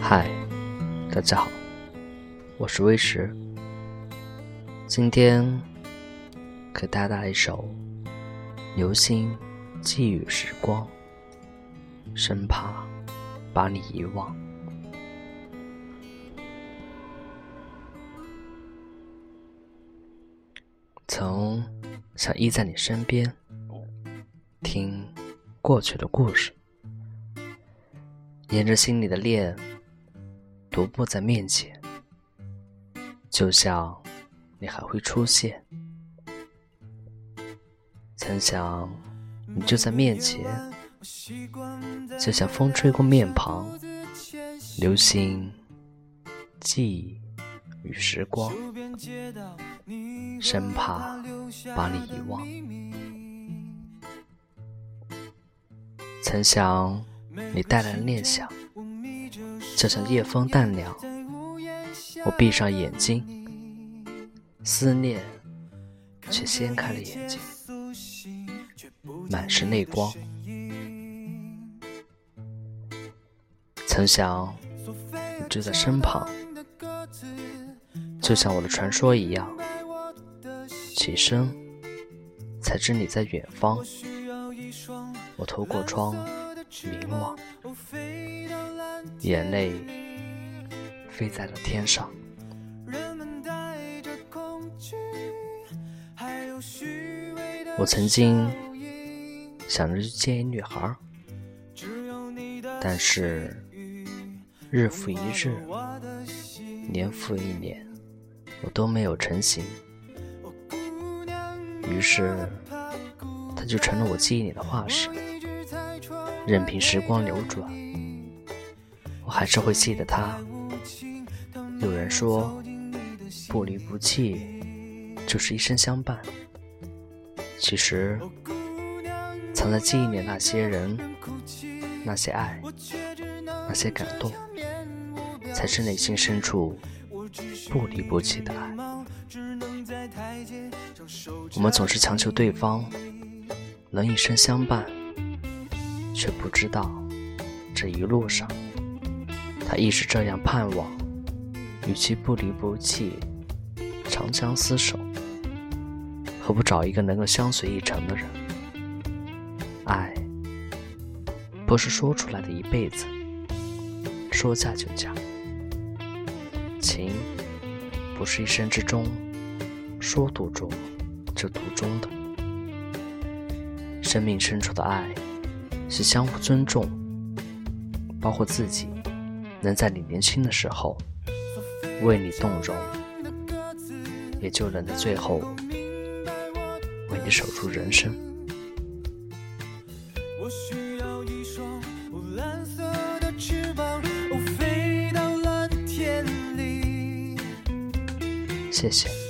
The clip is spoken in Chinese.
嗨，大家好，我是微石。今天给大家带来一首《流星寄予时光》，生怕把你遗忘。曾想依在你身边，听过去的故事，沿着心里的链独步在面前，就像你还会出现。曾想你就在面前，就像风吹过面庞，流星记忆与时光。生怕把你遗忘。曾想你带来的念想，就像夜风淡凉。我闭上眼睛，思念却掀开了眼睛，满是泪光。曾想你就在身旁。就像我的传说一样，起身才知你在远方。我透过窗凝望，眼泪飞在了天上。我曾经想着去见一女孩，但是日复一日，年复一年。我都没有成型，于是它就成了我记忆里的化石。任凭时光流转，我还是会记得他。有人说，不离不弃就是一生相伴。其实，藏在记忆里那些人、那些爱、那些感动，才是内心深处。不离不弃的爱，我们总是强求对方能一生相伴，却不知道这一路上，他亦是这样盼望。与其不离不弃，长相厮守，何不找一个能够相随一程的人？爱不是说出来的一辈子，说嫁就嫁。情不是一生之中说独钟就独钟的，生命深处的爱是相互尊重，包括自己能在你年轻的时候为你动容，也就能在最后为你守住人生。谢谢。